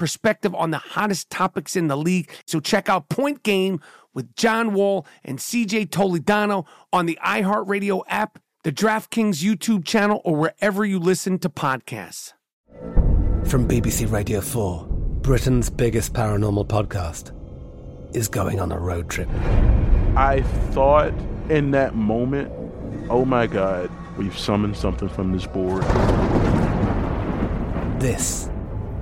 perspective on the hottest topics in the league. So check out Point Game with John Wall and CJ Toledano on the iHeartRadio app, the DraftKings YouTube channel, or wherever you listen to podcasts. From BBC Radio 4, Britain's biggest paranormal podcast is going on a road trip. I thought in that moment, oh my God, we've summoned something from this board. This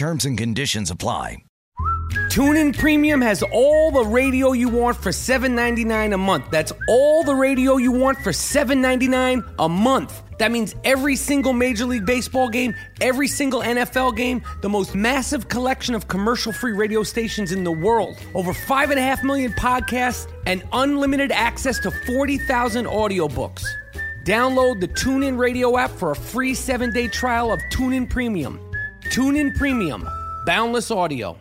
Terms and conditions apply. TuneIn Premium has all the radio you want for $7.99 a month. That's all the radio you want for $7.99 a month. That means every single Major League Baseball game, every single NFL game, the most massive collection of commercial free radio stations in the world, over 5.5 million podcasts, and unlimited access to 40,000 audiobooks. Download the TuneIn Radio app for a free seven day trial of TuneIn Premium. TuneIn Premium, boundless audio.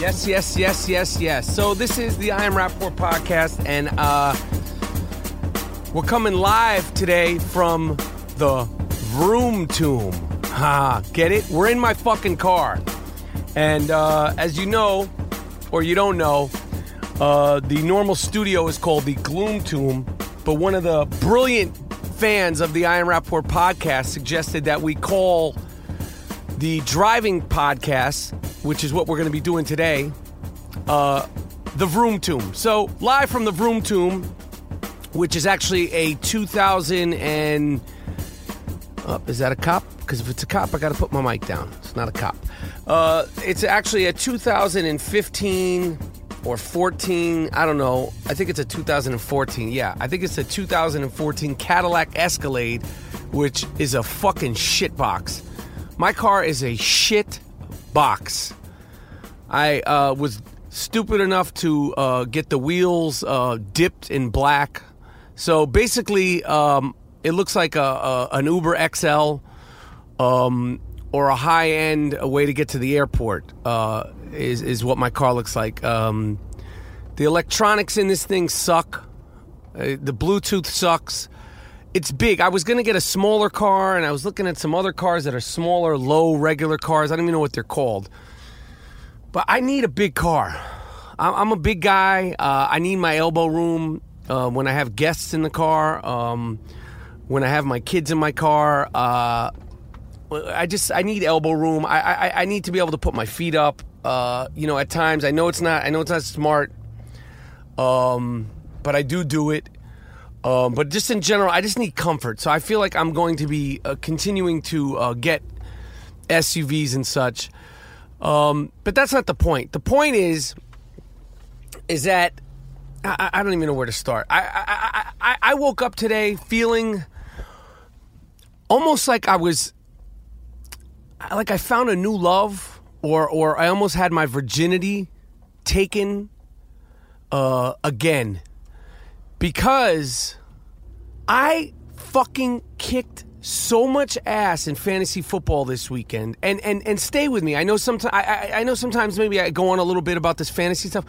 Yes, yes, yes, yes, yes. So this is the I Am Rapaport podcast, and uh, we're coming live today from the Vroom Tomb. Ha, get it? We're in my fucking car, and uh, as you know, or you don't know, uh, the normal studio is called the Gloom Tomb, but one of the brilliant fans of the I Am Rapaport podcast suggested that we call the driving podcast, which is what we're going to be doing today, uh, the Vroom Tomb. So, live from the Vroom Tomb, which is actually a 2000 and. Uh, is that a cop? Because if it's a cop, I got to put my mic down. It's not a cop. Uh, it's actually a 2015 or 14. I don't know. I think it's a 2014. Yeah, I think it's a 2014 Cadillac Escalade, which is a fucking shit box. My car is a shit box. I uh, was stupid enough to uh, get the wheels uh, dipped in black. So basically, um, it looks like a, a, an Uber XL um, or a high end way to get to the airport. Uh, is is what my car looks like. Um, the electronics in this thing suck. Uh, the Bluetooth sucks. It's big. I was gonna get a smaller car, and I was looking at some other cars that are smaller, low, regular cars. I don't even know what they're called. But I need a big car. I'm, a big guy. Uh, I need my elbow room uh, when I have guests in the car. Um, when I have my kids in my car. I just I need elbow room. I, I I need to be able to put my feet up. Uh, you know, at times I know it's not I know it's not smart, um, but I do do it. Um, but just in general, I just need comfort. So I feel like I'm going to be uh, continuing to uh, get SUVs and such. Um, but that's not the point. The point is, is that I, I don't even know where to start. I, I, I, I woke up today feeling almost like I was like I found a new love, or or I almost had my virginity taken uh, again because I fucking kicked so much ass in fantasy football this weekend, and and and stay with me. I know sometimes I, I, know sometimes maybe I go on a little bit about this fantasy stuff.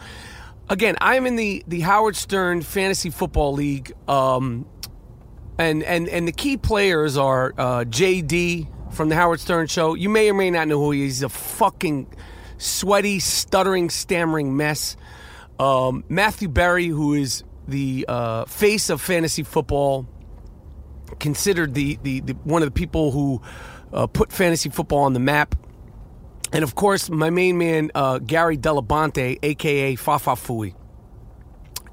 Again, I'm in the the Howard Stern Fantasy Football League, um, and and and the key players are uh, JD from the Howard Stern Show. You may or may not know who he is. He's a fucking sweaty, stuttering, stammering mess. Um, Matthew Berry, who is the uh, face of fantasy football considered the, the, the one of the people who uh, put fantasy football on the map. And of course, my main man, uh, Gary Dell'Abate, aka Baba Booey.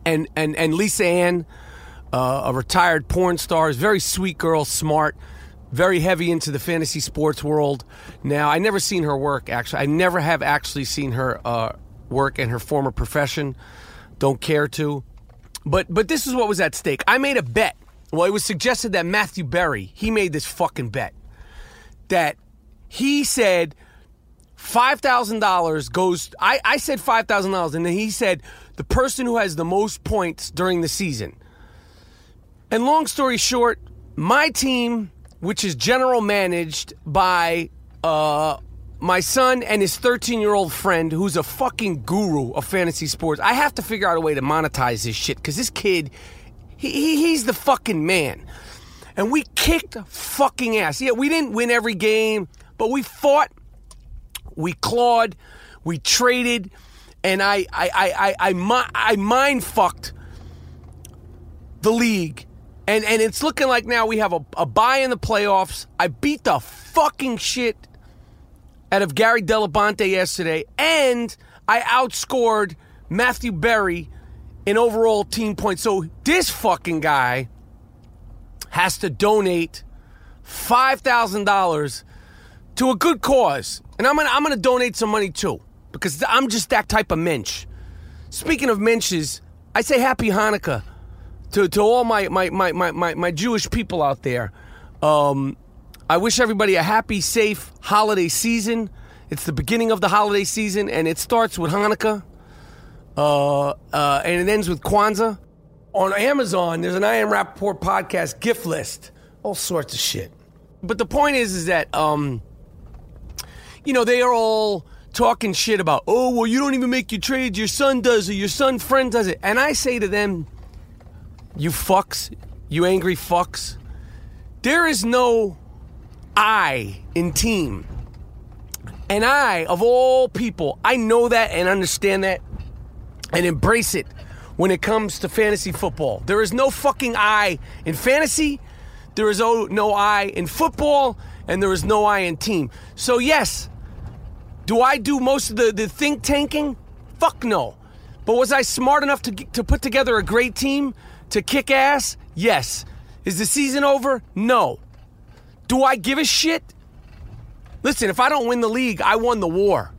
And, and, and Lisa Ann, uh, a retired porn star, is very sweet girl, smart, very heavy into the fantasy sports world. Now, I never seen her work, actually. I never have actually seen her uh, work in her former profession. Don't care to. But, but this is what was at stake. I made a bet well, it was suggested that Matthew Berry, he made this fucking bet. That he said $5,000 goes, I, I said $5,000, and then he said the person who has the most points during the season. And long story short, my team, which is general managed by uh, my son and his 13 year old friend, who's a fucking guru of fantasy sports, I have to figure out a way to monetize this shit because this kid he, he, he's the fucking man. And we kicked fucking ass. Yeah, we didn't win every game, but we fought, we clawed, we traded, and I I I I, I, I mind fucked the league. And and it's looking like now we have a, a bye in the playoffs. I beat the fucking shit out of Gary Dell'Abate yesterday, and I outscored Matthew Berry in overall team points. So this fucking guy has to donate $5,000 to a good cause. And I'm gonna, I'm gonna donate some money too, because I'm just that type of mensch. Speaking of mensches, I say happy Hanukkah to, to all my, my, my, my, my, my Jewish people out there. Um, I wish everybody a happy, safe holiday season. It's the beginning of the holiday season, and it starts with Hanukkah. Uh, uh, and it ends with Kwanzaa. On Amazon, there's an I Am Rapaport podcast gift list, all sorts of shit. But the point is, is that, um, you know, they are all talking shit about, oh, well, you don't even make your trades, your son does it, your son friend does it. And I say to them, you fucks, you angry fucks, there is no I in team. And I, of all people, I know that and understand that and embrace it when it comes to fantasy football. There is no fucking I in fantasy, there is no I in football, and there is no I in team. So, yes, do I do most of the, the think tanking? Fuck no. But was I smart enough to, to put together a great team to kick ass? Yes. Is the season over? No. Do I give a shit? Listen, if I don't win the league, I won the war.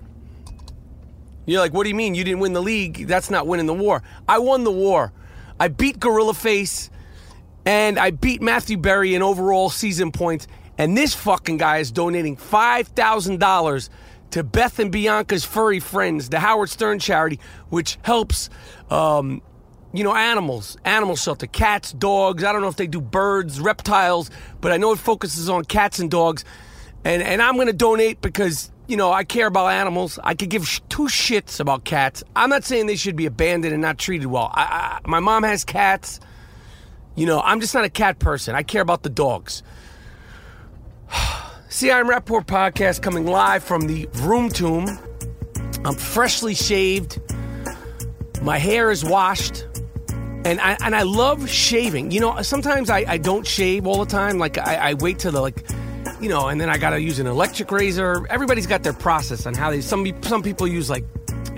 You're like, what do you mean? You didn't win the league? That's not winning the war. I won the war. I beat Gorilla Face and I beat Matthew Berry in overall season points. And this fucking guy is donating $5,000 to Beth and Bianca's Furry Friends, the Howard Stern charity, which helps, um, you know, animals, animal shelter, cats, dogs. I don't know if they do birds, reptiles, but I know it focuses on cats and dogs. And, and I'm going to donate because you know, I care about animals. I could give two shits about cats. I'm not saying they should be abandoned and not treated well. I, I, my mom has cats. You know, I'm just not a cat person. I care about the dogs. See, I'm Rapaport podcast coming live from the Vroom Tomb. I'm freshly shaved. My hair is washed. And I, and I love shaving. You know, sometimes I, I don't shave all the time. Like, I, I wait till the, like, you know, and then I got to use an electric razor. Everybody's got their process on how they. Some some people use like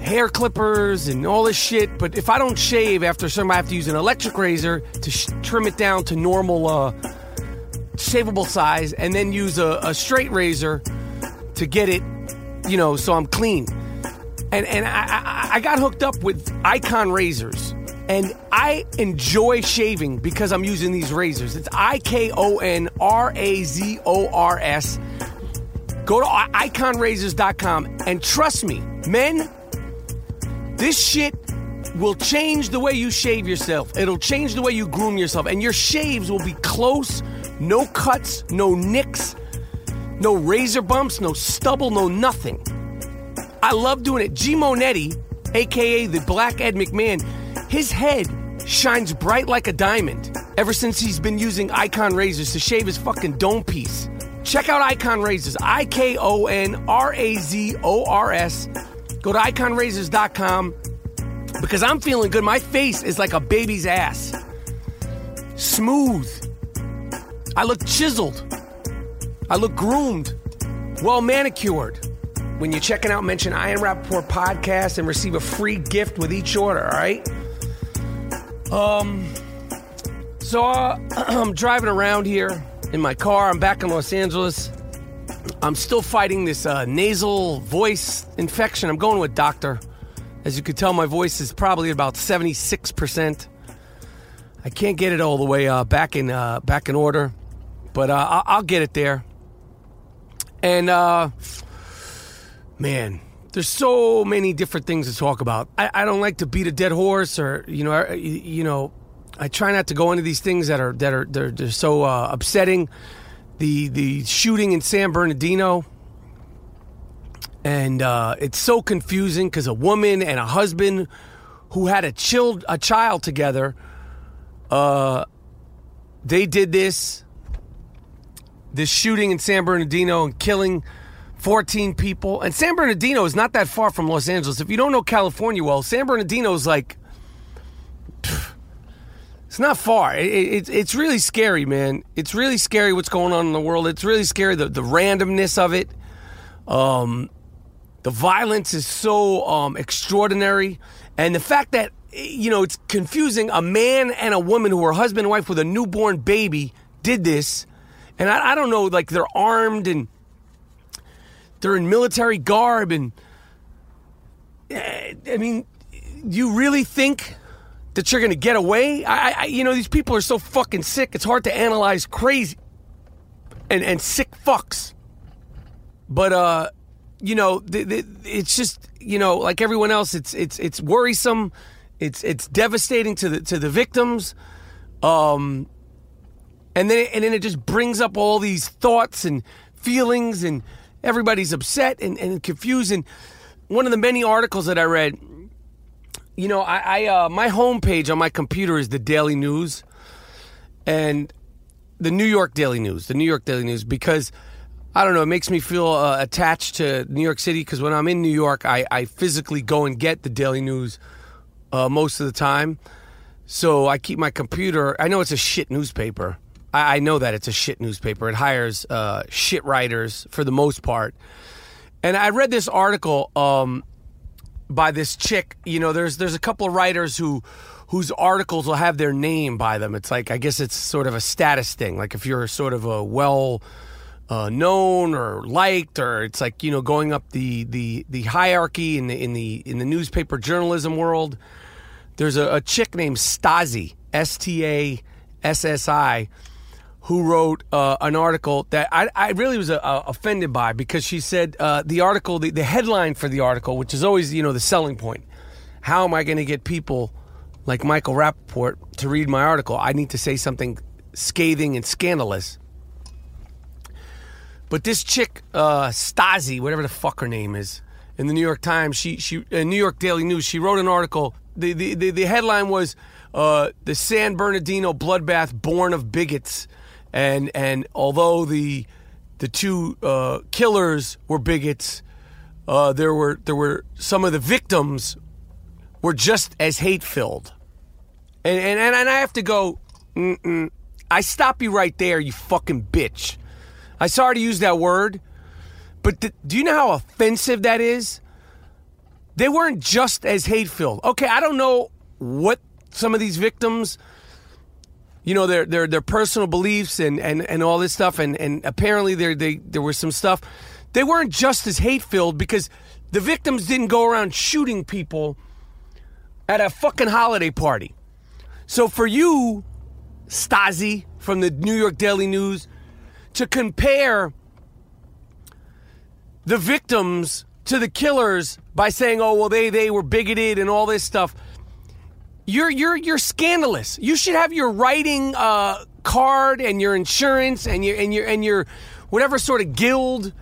hair clippers and all this shit. But if I don't shave after some, I have to use an electric razor to sh- trim it down to normal uh, shavable size, and then use a, a straight razor to get it, you know, so I'm clean. And and I, I, I got hooked up with Ikon razors. And I enjoy shaving because I'm using these razors. It's I K O N R A Z O R S. Go to ikonrazors.com and trust me, men, this shit will change the way you shave yourself. It'll change the way you groom yourself. And your shaves will be close, no cuts, no nicks, no razor bumps, no stubble, no nothing. I love doing it. G Monetti, aka the Black Ed McMahon, his head shines bright like a diamond ever since he's been using Ikon razors to shave his fucking dome piece. Check out Ikon Razors, I K O N R A Z O R S. Go to ikonrazors.com because I'm feeling good. My face is like a baby's ass. Smooth. I look chiseled. I look groomed. Well manicured. When you're checking out, mention I Am Rapaport podcast and receive a free gift with each order, all right? Um, so uh, I'm driving around here in my car. I'm back in Los Angeles. I'm still fighting this uh, nasal voice infection. I'm going to a doctor. As you can tell, my voice is probably about 76%. I can't get it all the way uh, back in uh, back in order, but uh, I- I'll get it there. And uh, man, there's so many different things to talk about. I, I don't like to beat a dead horse, or you know, I- you know, I try not to go into these things that are that are they're, they're so uh, upsetting. The the shooting in San Bernardino, and uh, it's so confusing because a woman and a husband who had a child a child together, uh, they did this this shooting in San Bernardino and killing 14 people. And San Bernardino is not that far from Los Angeles. If you don't know California well, San Bernardino is like it's not far. It, it, it's really scary, man. It's really scary what's going on in the world. It's really scary the, the randomness of it. Um, the violence is so um, extraordinary, and the fact that you know it's confusing. A man and a woman who are husband and wife with a newborn baby did this, and I, I don't know, like they're armed and they're in military garb, and eh, I mean, you really think that you're going to get away? I, I, you know, these people are so fucking sick. It's hard to analyze crazy and and sick fucks. But uh, you know, it's just you know, like everyone else, it's it's it's worrisome. It's it's devastating to the to the victims. Um, and then and then it just brings up all these thoughts and feelings, and everybody's upset and, and confused. And one of the many articles that I read you know, I, I uh, my homepage on my computer is the Daily News, and the New York Daily News, the New York Daily News, because I don't know, it makes me feel uh, attached to New York City. Because when I'm in New York, I, I physically go and get the Daily News uh, most of the time. So I keep my computer. I know it's a shit newspaper. I, I know that it's a shit newspaper. It hires uh, shit writers for the most part. And I read this article. Um, by this chick. You know, there's there's a couple of writers who whose articles will have their name by them. It's like I guess it's sort of a status thing. Like if you're sort of a well uh, known or liked, or it's like you know going up the the the hierarchy in the in the in the newspaper journalism world. There's a, a chick named Stasi, S T A S S I, who wrote uh, an article that I, I really was uh, offended by because she said uh, the article, the, the headline for the article, which is always you know the selling point. How am I going to get people like Michael Rapaport to read my article? I need to say something scathing and scandalous. But this chick, uh, Stasi, whatever the fuck her name is, in the New York Times, she she uh, New York Daily News, she wrote an article. The the the, the headline was uh, the San Bernardino bloodbath born of bigots, and and although the the two uh, killers were bigots, uh, there were there were some of the victims were just as hate filled, and, and and I have to go. Mm-mm. I stop you right there, you fucking bitch. I sorry to use that word, but th- do you know how offensive that is? They weren't just as hate filled. Okay, I don't know what some of these victims, you know, their their their personal beliefs and and, and all this stuff, and and apparently there they there was some stuff. They weren't just as hate filled because the victims didn't go around shooting people at a fucking holiday party. So for you, Stasi from the New York Daily News, to compare the victims to the killers by saying, "Oh, well, they they were bigoted and all this stuff." You're you're you're scandalous. You should have your writing uh, card and your insurance and your and your and your whatever sort of guild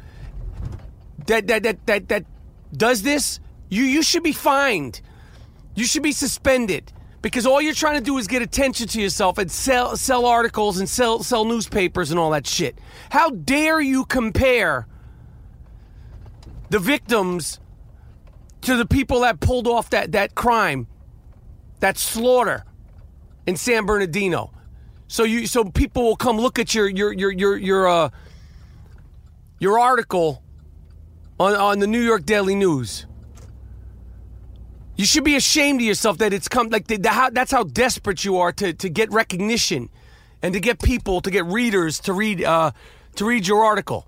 that that that that, that does this. You you should be fined. You should be suspended because all you're trying to do is get attention to yourself and sell sell articles and sell sell newspapers and all that shit. How dare you compare the victims to the people that pulled off that that crime, that slaughter in San Bernardino? So you so people will come look at your your your your your uh your article on on the New York Daily News. You should be ashamed of yourself that it's come like the, the, how, that's how desperate you are to, to get recognition and to get people to get readers to read uh, to read your article.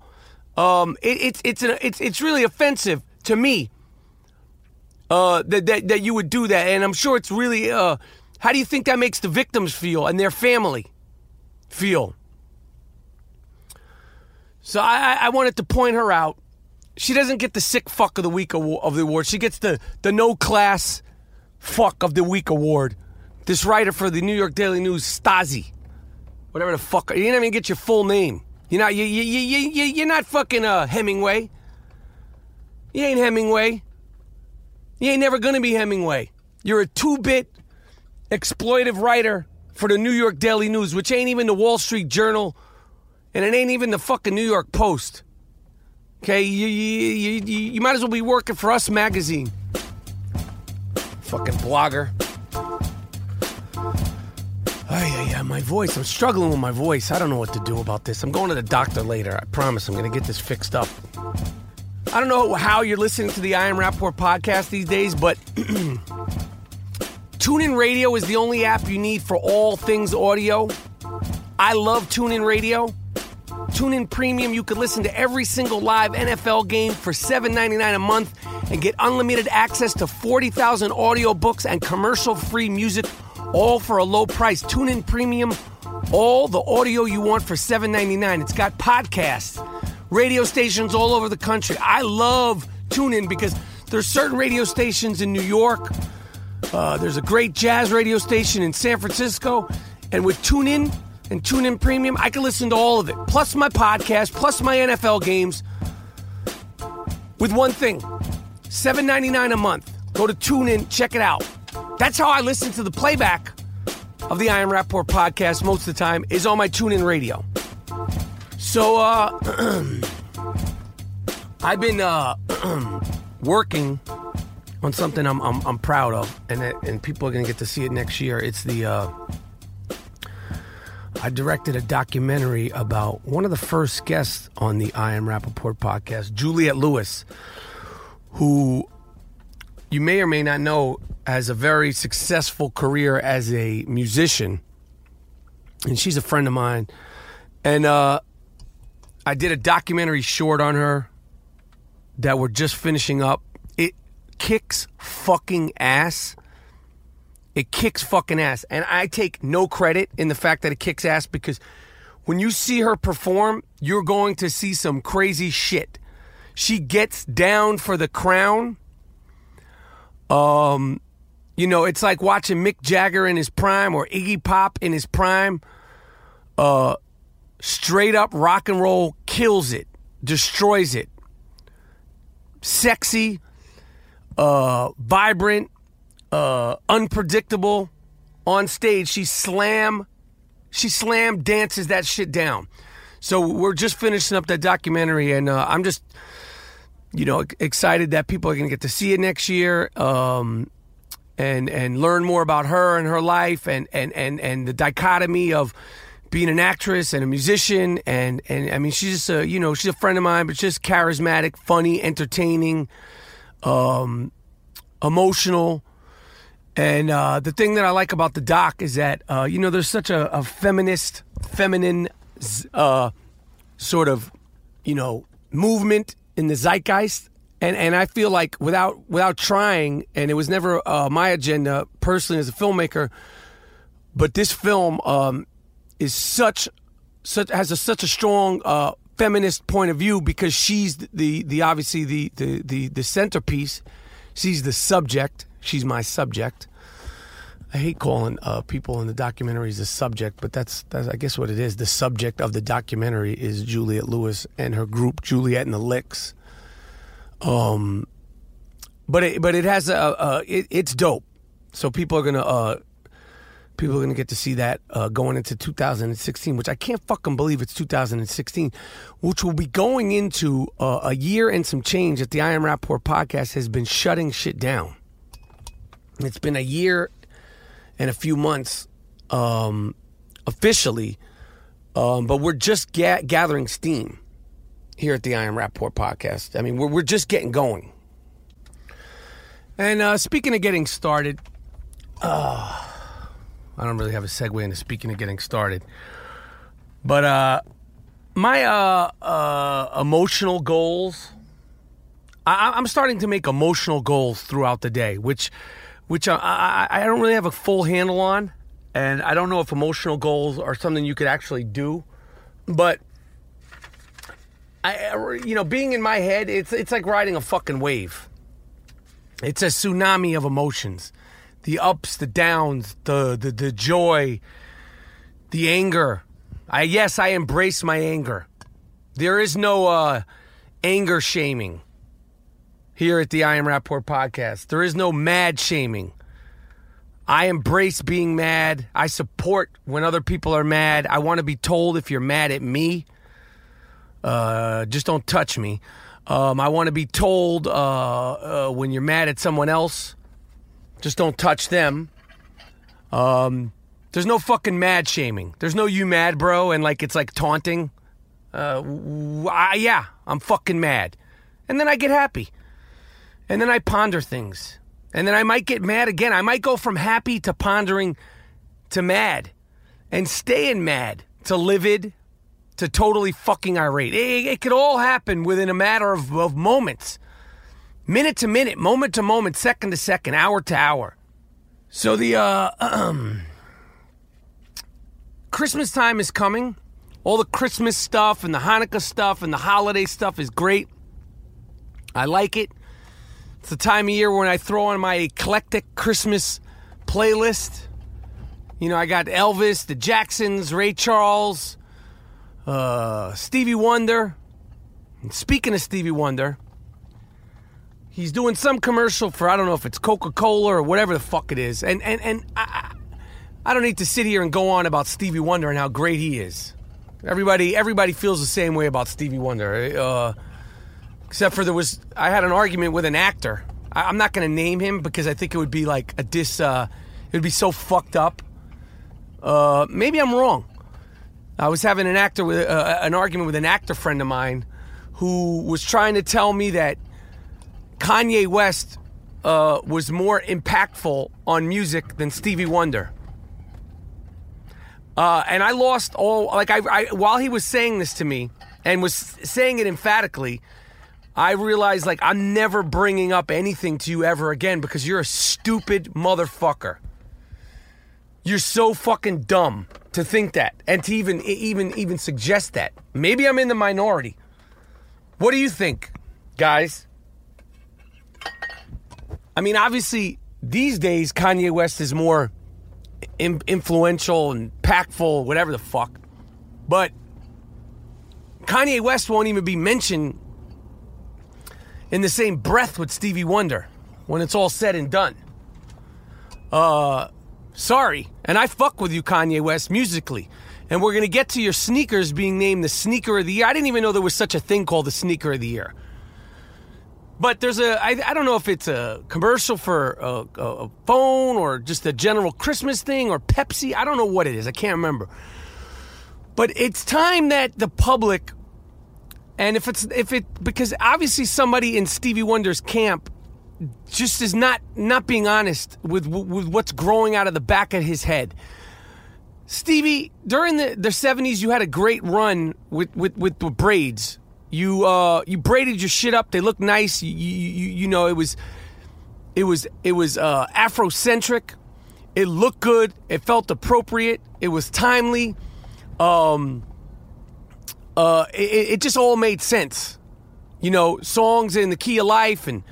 Um, it, it's it's an, it's it's really offensive to me uh, that, that that you would do that, and I'm sure it's really. Uh, how do you think that makes the victims feel and their family feel? So I, I wanted to point her out she doesn't get the sick fuck of the week of the award. She gets the the no class fuck of the week award. This writer for the New York Daily News, Stasi, whatever the fuck. You didn't even get your full name. You're not you you you you you're not fucking uh, Hemingway. You ain't Hemingway. You ain't never gonna be Hemingway. You're a two-bit exploitive writer for the New York Daily News, which ain't even the Wall Street Journal, and it ain't even the fucking New York Post. Okay, you, you, you, you might as well be working for Us Magazine. Fucking blogger. Oh, yeah, yeah, my voice. I'm struggling with my voice. I don't know what to do about this. I'm going to the doctor later. I promise I'm going to get this fixed up. I don't know how you're listening to the I Am Rapaport podcast these days, but TuneIn Radio is the only app you need for all things audio. I love TuneIn Radio. TuneIn Premium, you can listen to every single live NFL game for $7.99 a month and get unlimited access to 40,000 audiobooks and commercial free music, all for a low price. TuneIn Premium, all the audio you want for $7.99. It's got podcasts, radio stations all over the country. I love TuneIn because there's certain radio stations in New York. Uh, there's a great jazz radio station in San Francisco. And with TuneIn, and TuneIn Premium, I can listen to all of it, plus my podcast, plus my NFL games, with one thing $7.99 a month. Go to TuneIn, check it out. That's how I listen to the playback of the I Am Rapaport podcast most of the time, is on my TuneIn radio. So, uh, I've been uh, working on something I'm, I'm, I'm proud of, and, and people are going to get to see it next year. It's the. Uh, I directed a documentary about one of the first guests on the I Am Rapaport podcast, Juliette Lewis, who you may or may not know has a very successful career as a musician. And she's a friend of mine. And uh, I did a documentary short on her that we're just finishing up. It kicks fucking ass. It kicks fucking ass. And I take no credit in the fact that it kicks ass because when you see her perform, you're going to see some crazy shit. She gets down for the crown. Um, you know, it's like watching Mick Jagger in his prime or Iggy Pop in his prime. Uh, straight up rock and roll kills it, destroys it. Sexy, uh, vibrant, uh, unpredictable on stage. She slam, she slam dances that shit down. So we're just finishing up that documentary, and uh, I'm just, you know, excited that people are going to get to see it next year, um, and and learn more about her and her life, and and and and the dichotomy of being an actress and a musician, and and I mean, she's just a, you know, she's a friend of mine, but just charismatic, funny, entertaining, um, emotional. And uh, the thing that I like about the doc is that uh, you know there's such a, a feminist, feminine uh, sort of you know movement in the zeitgeist, and and I feel like without without trying, and it was never uh, my agenda personally as a filmmaker, but this film um, is such such has a, such a strong uh, feminist point of view because she's the the obviously the the the, the centerpiece. She's the subject. She's my subject. I hate calling uh, people in the documentaries a subject, but that's, that's I guess what it is. The subject of the documentary is Juliette Lewis and her group, Juliette and the Licks. Um, but it, but it has a, a it, it's dope. So people are gonna uh, people are gonna get to see that uh, going into 2016, which I can't fucking believe it's 2016, which will be going into uh, a year and some change that the I Am Rapaport podcast has been shutting shit down. It's been a year and a few months um, officially, um, but we're just ga- gathering steam here at the I Am Rapaport podcast. I mean, we're, we're just getting going. And uh, speaking of getting started, uh, I don't really have a segue into speaking of getting started, but uh, my uh, uh, emotional goals. I, I'm starting to make emotional goals throughout the day, which which I, I, I don't really have a full handle on, and I don't know if emotional goals are something you could actually do, but I, you know, being in my head, it's it's like riding a fucking wave. It's a tsunami of emotions, the ups, the downs, the the, the joy, the anger. I yes, I embrace my anger. There is no uh, anger shaming here at the I Am Rapaport podcast. There is no mad shaming. I embrace being mad. I support when other people are mad. I want to be told if you're mad at me. Uh, just don't touch me. Um, I want to be told uh, uh, when you're mad at someone else. Just don't touch them. Um, there's no fucking mad shaming. There's no you mad, bro, and like it's like taunting. Uh, I, yeah, I'm fucking mad, and then I get happy. And then I ponder things. And then I might get mad again. I might go from happy to pondering to mad and staying mad to livid to totally fucking irate. It, it could all happen within a matter of, of moments, minute to minute, moment to moment, second to second, hour to hour. So the uh, um, Christmas time is coming. All the Christmas stuff and the Hanukkah stuff and the holiday stuff is great. I like it. It's the time of year when I throw on my eclectic Christmas playlist. You know, I got Elvis, the Jacksons, Ray Charles, uh, Stevie Wonder. And speaking of Stevie Wonder, he's doing some commercial for I don't know if it's Coca Cola or whatever the fuck it is. And and and I, I don't need to sit here and go on about Stevie Wonder and how great he is. Everybody everybody feels the same way about Stevie Wonder. Uh, Except for there was, I had an argument with an actor. I, am not going to name him because I think it would be like a dis, uh, it would be so fucked up. Uh, maybe I'm wrong. I was having an actor with uh, an argument with an actor friend of mine who was trying to tell me that Kanye West uh, was more impactful on music than Stevie Wonder. Uh, and I lost all like I, I while he was saying this to me and was saying it emphatically. I realized like I'm never bringing up anything to you ever again because you're a stupid motherfucker. You're so fucking dumb to think that and to even even even suggest that. Maybe I'm in the minority. What do you think, guys? I mean, obviously these days Kanye West is more in- influential and impactful, whatever the fuck. But Kanye West won't even be mentioned in the same breath with Stevie Wonder when it's all said and done. Uh, sorry. And I fuck with you, Kanye West, musically. And we're going to get to your sneakers being named the sneaker of the year. I didn't even know there was such a thing called the sneaker of the year. But there's a, I, I don't know if it's a commercial for a, a phone or just a general Christmas thing or Pepsi. I don't know what it is. I can't remember. But it's time that the public and if it's if it because obviously somebody in Stevie Wonder's camp just is not not being honest with with what's growing out of the back of his head. Stevie, during the, the 70s you had a great run with with, with the braids. You uh you braided your shit up. They looked nice. You you, you know it was it was it was uh afrocentric. It looked good. It felt appropriate. It was timely. Um uh, it, it just all made sense. You know, songs in the key of life and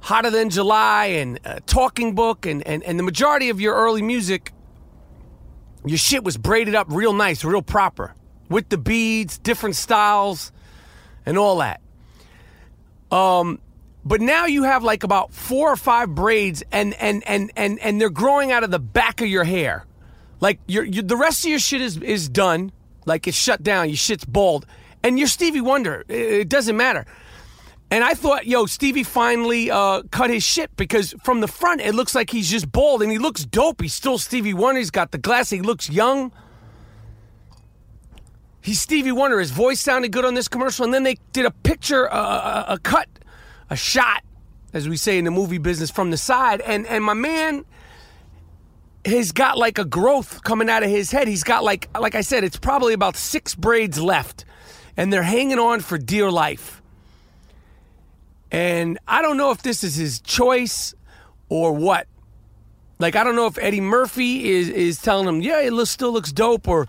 hotter than July and uh, talking book and, and and the majority of your early music, your shit was braided up real nice, real proper with the beads, different styles, and all that. Um, but now you have like about four or five braids, and and and and and they're growing out of the back of your hair. Like your, the rest of your shit is is done. Like it's shut down. Your shit's bald, and you're Stevie Wonder. It, it doesn't matter. And I thought, yo, Stevie finally uh, cut his shit because from the front it looks like he's just bald and he looks dope. He's still Stevie Wonder. He's got the glass. He looks young. He's Stevie Wonder. His voice sounded good on this commercial, and then they did a picture, uh, a, a cut, a shot, as we say in the movie business, from the side, and and my man has got like a growth coming out of his head. He's got like, like I said, it's probably about six braids left, and they're hanging on for dear life. And I don't know if this is his choice or what. Like I don't know if Eddie Murphy is is telling him, yeah, it still looks dope, or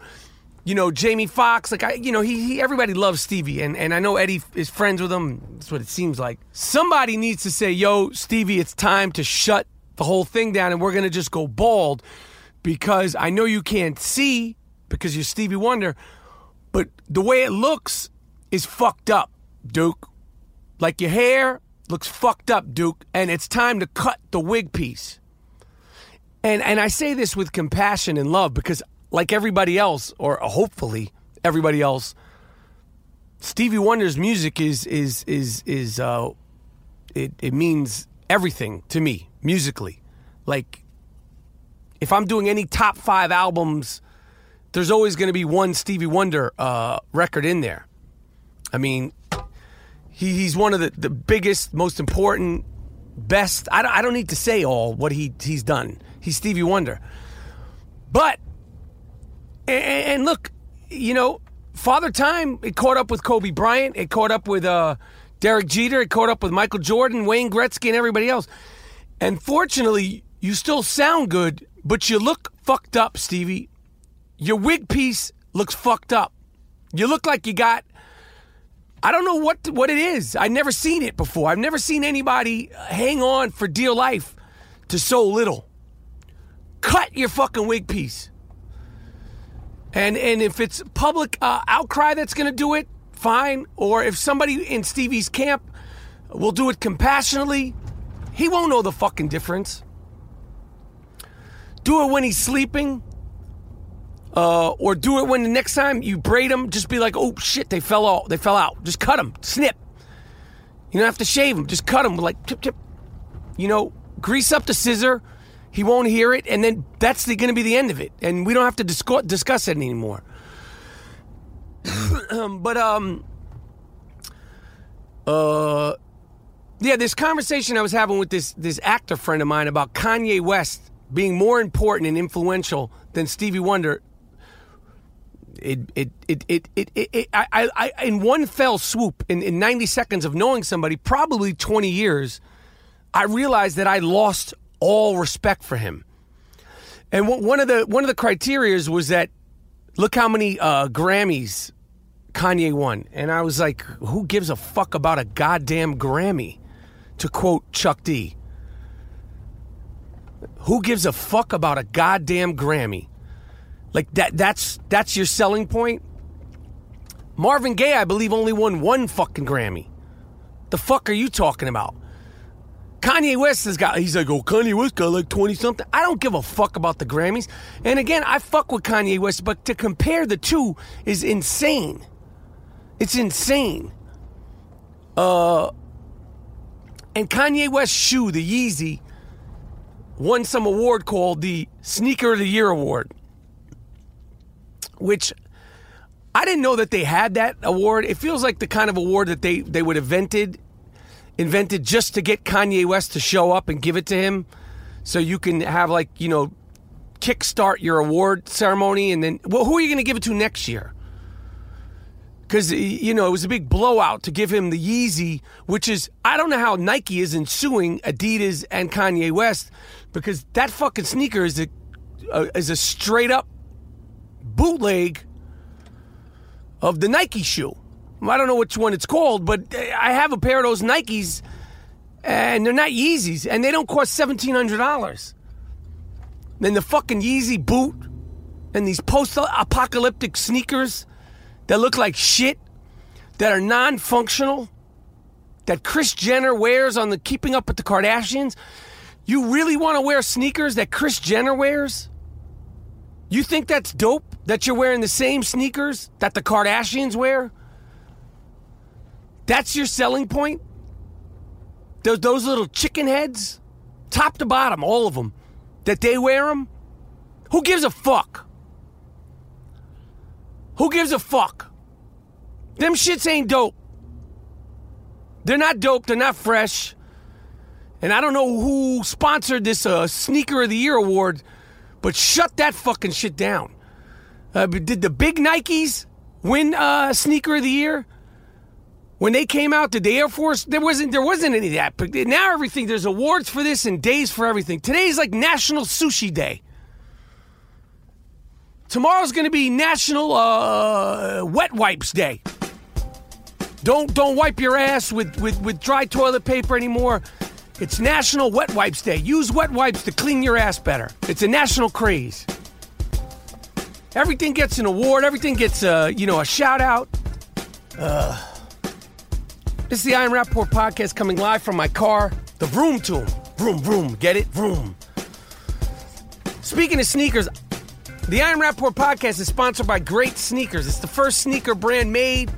you know Jamie Foxx. Like I, you know, he, he everybody loves Stevie, and and I know Eddie is friends with him. That's what it seems like. Somebody needs to say, yo, Stevie, it's time to shut the whole thing down, and we're gonna just go bald, because I know you can't see because you're Stevie Wonder, but the way it looks is fucked up, Duke. Like your hair looks fucked up, Duke, and it's time to cut the wig piece. And and I say this with compassion and love because like everybody else, or hopefully everybody else, Stevie Wonder's music is is is is uh it, it means everything to me musically. Like if I'm doing any top five albums, there's always going to be one Stevie Wonder uh, record in there. I mean, he, he's one of the, the biggest, most important, best. I don't, I don't need to say all what he he's done. He's Stevie Wonder. But and, and look, you know, Father Time it caught up with Kobe Bryant. It caught up with uh, Derek Jeter. It caught up with Michael Jordan, Wayne Gretzky, and everybody else. And fortunately, you still sound good, but you look fucked up, Stevie. Your wig piece looks fucked up. You look like you got I don't know what what it is. I've never seen it before. I've never seen anybody hang on for dear life to so little. Cut your fucking wig piece. And and if it's public uh, outcry that's going to do it, fine. Or if somebody in Stevie's camp will do it compassionately, he won't know the fucking difference. Do it when he's sleeping. Uh, or do it when the next time you braid them, just be like, oh shit, they fell out. They fell out. Just cut them. Snip. You don't have to shave them. Just cut them like tip tip. You know, grease up the scissor. He won't hear it, and then that's the, going to be the end of it, and we don't have to discuss, discuss it anymore. um, but um, uh, yeah, this conversation I was having with this this actor friend of mine about Kanye West being more important and influential than Stevie Wonder it it it it, it, it, it I, I, in one fell swoop in, in 90 seconds of knowing somebody probably 20 years i realized that i lost all respect for him and one of the one of the criterias was that look how many uh, grammys kanye won and i was like who gives a fuck about a goddamn grammy to quote chuck d who gives a fuck about a goddamn grammy like that that's that's your selling point? Marvin Gaye, I believe, only won one fucking Grammy. The fuck are you talking about? Kanye West has got, he's like, oh, Kanye West got like 20 something. I don't give a fuck about the Grammys. And again, I fuck with Kanye West, but to compare the two is insane. It's insane. Uh, and Kanye West's shoe, the Yeezy, won some award called the Sneaker of the Year Award which I didn't know that they had that award. It feels like the kind of award that they, they would have invented, invented just to get Kanye West to show up and give it to him, so you can have like you know, kickstart your award ceremony, and then well, who are you going to give it to next year? Because you know it was a big blowout to give him the Yeezy, which is I don't know how Nike isn't suing Adidas and Kanye West because that fucking sneaker is a, a is a straight up bootleg of the Nike shoe. I don't know which one it's called, but eh, I have a pair of those Nikes, and they're not Yeezys, and they don't cost seventeen hundred dollars. Then the fucking Yeezy boot, and these post-apocalyptic sneakers that look like shit, that are non-functional, that Kris Jenner wears on the Keeping Up with the Kardashians. You really want to wear sneakers that Kris Jenner wears? You think that's dope that you're wearing the same sneakers that the Kardashians wear? That's your selling point? Those, those little chicken heads, top to bottom, all of them, that they wear them? Who gives a fuck? Who gives a fuck? Them shits ain't dope. They're not dope, they're not fresh. And I don't know who sponsored this uh, Sneaker of the Year award, but shut that fucking shit down. Uh, did the big Nikes win uh, Sneaker of the Year? When they came out, did the Air Force? There wasn't. There wasn't any of that. But now everything. There's awards for this and days for everything. Today's like National Sushi Day. Tomorrow's going to be National uh, Wet Wipes Day. Don't don't wipe your ass with, with, with dry toilet paper anymore. It's National Wet Wipes Day. Use wet wipes to clean your ass better. It's a national craze. Everything gets an award. Everything gets a you know a shout out. This is the I Am Rapaport podcast coming live from my car, the Vroom Tomb. Vroom, vroom. Get it? Vroom. Speaking of sneakers, the I Am Rapaport podcast is sponsored by Greats Sneakers. It's the first sneaker brand made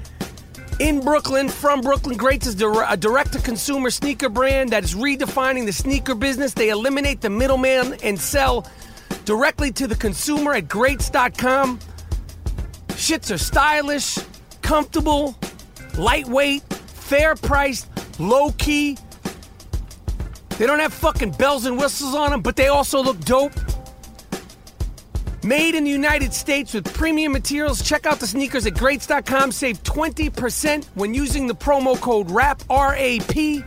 in Brooklyn, from Brooklyn. Greats is a direct to consumer sneaker brand that is redefining the sneaker business. They eliminate the middleman and sell directly to the consumer at greats.com. Shits are stylish, comfortable, lightweight fair priced, low key. They don't have fucking bells and whistles on them, but they also look dope. Made in the United States with premium materials. Check out the sneakers at greats.com. Save 20% when using the promo code RAP, R A P.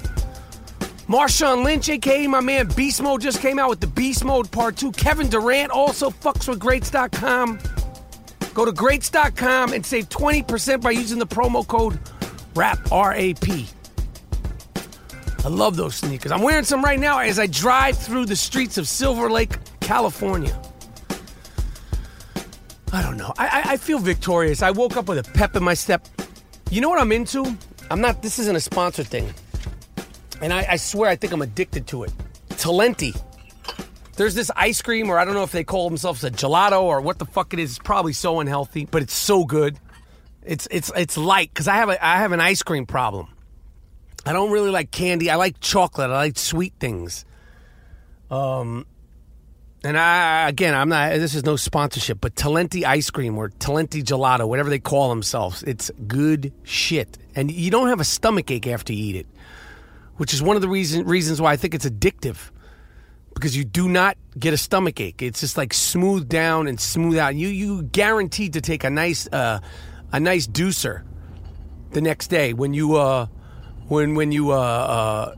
Marshawn Lynch, aka my man Beast Mode, just came out with the Beast Mode Part 2. Kevin Durant also fucks with greats.com. Go to greats.com and save 20% by using the promo code Rap, R A P. I love those sneakers. I'm wearing some right now as I drive through the streets of Silver Lake, California. I don't know. I, I, I feel victorious. I woke up with a pep in my step. You know what I'm into? I'm not, this isn't a sponsor thing. And I, I swear I think I'm addicted to it. Talenti. There's this ice cream, or I don't know if they call themselves a gelato or what the fuck it is. It's probably so unhealthy, but it's so good. It's it's it's light because I have a I have an ice cream problem. I don't really like candy. I like chocolate. I like sweet things. Um, and I again, I'm not. This is no sponsorship, but Talenti ice cream or Talenti gelato, whatever they call themselves, it's good shit. And you don't have a stomach ache after you eat it, which is one of the reason reasons why I think it's addictive. Because you do not get a stomach ache. It's just like smooth down and smooth out. You you guaranteed to take a nice uh, a nice deucer the next day when you uh, when when you uh, uh,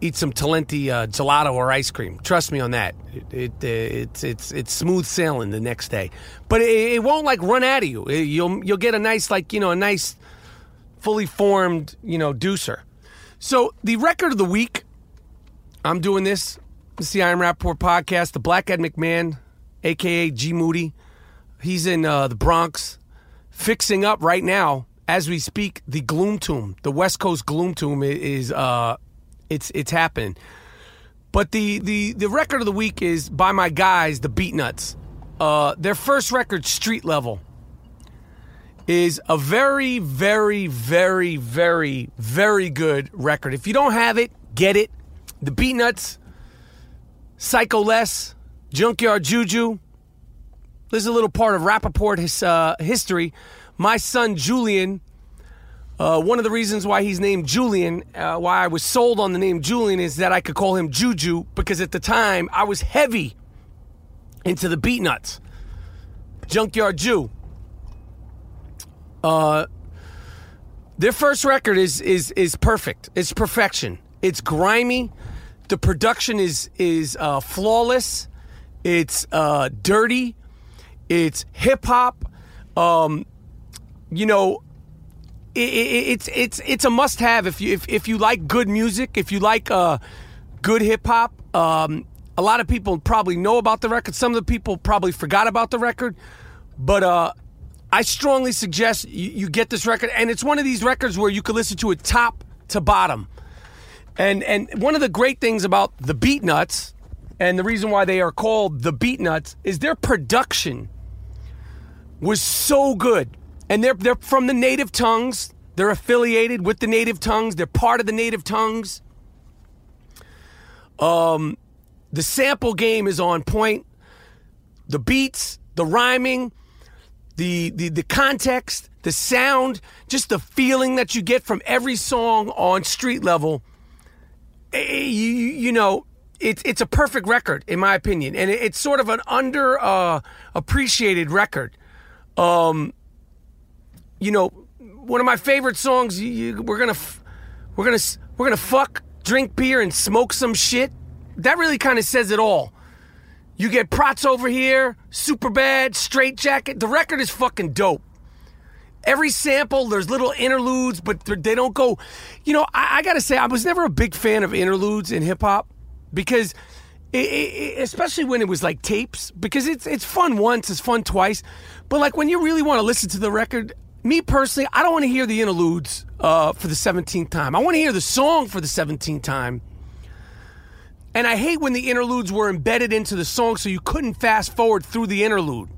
eat some Talenti uh, gelato or ice cream. Trust me on that. It, it uh, it's it's it's smooth sailing the next day, but it, it won't like run out of you. You'll you'll get a nice like you know a nice fully formed you know deucer. So the record of the week, I'm doing this. This is the I Am Rapaport podcast. The Black Ed McMahon, aka G Moody, he's in uh, the Bronx fixing up right now as we speak. The Gloom Tomb, the West Coast Gloom Tomb, is uh, it's it's happening. But the the the record of the week is by my guys, the Beatnuts. Uh, their first record, Street Level, is a very, very, very, very, very good record. If you don't have it, get it. The Beatnuts, Psycho Les, Junkyard Juju, this is a little part of Rapaport his, uh, history. My son Julian, uh, one of the reasons why he's named Julian, uh, why I was sold on the name Julian, is that I could call him Juju because at the time I was heavy into the Beatnuts. Junkyard Jew. Uh, their first record is is is perfect. It's perfection. It's grimy. The production is is uh, flawless. It's uh, dirty. It's hip hop. Um, you know, it, it, it's it's it's a must have if you if, if you like good music, if you like uh, good hip hop. Um, a lot of people probably know about the record. Some of the people probably forgot about the record, but uh, I strongly suggest you, you get this record. And it's one of these records where you can listen to it top to bottom. And and one of the great things about the Beatnuts, and the reason why they are called the Beatnuts, is their production was so good. And they're they're from the native tongues. They're affiliated with the native tongues. They're part of the native tongues. Um, the sample game is on point. The beats, the rhyming, the the the context, the sound, just the feeling that you get from every song on street level. eh, You you know, it's it's a perfect record in my opinion, and it- it's sort of an under uh, appreciated record. Um, you know, one of my favorite songs. You, you, we're gonna we're gonna we're gonna fuck, drink beer, and smoke some shit. That really kind of says it all. You get Props over here, super bad, straight jacket. The record is fucking dope. Every sample, there's little interludes, but they don't go. You know, I, I gotta say, I was never a big fan of interludes in hip hop because, it, it, especially when it was like tapes, because it's it's fun once, it's fun twice, but like when you really want to listen to the record, me personally, I don't want to hear the interludes uh, for the 17th time. I want to hear the song for the 17th time. And I hate when the interludes were embedded into the song so you couldn't fast forward through the interlude.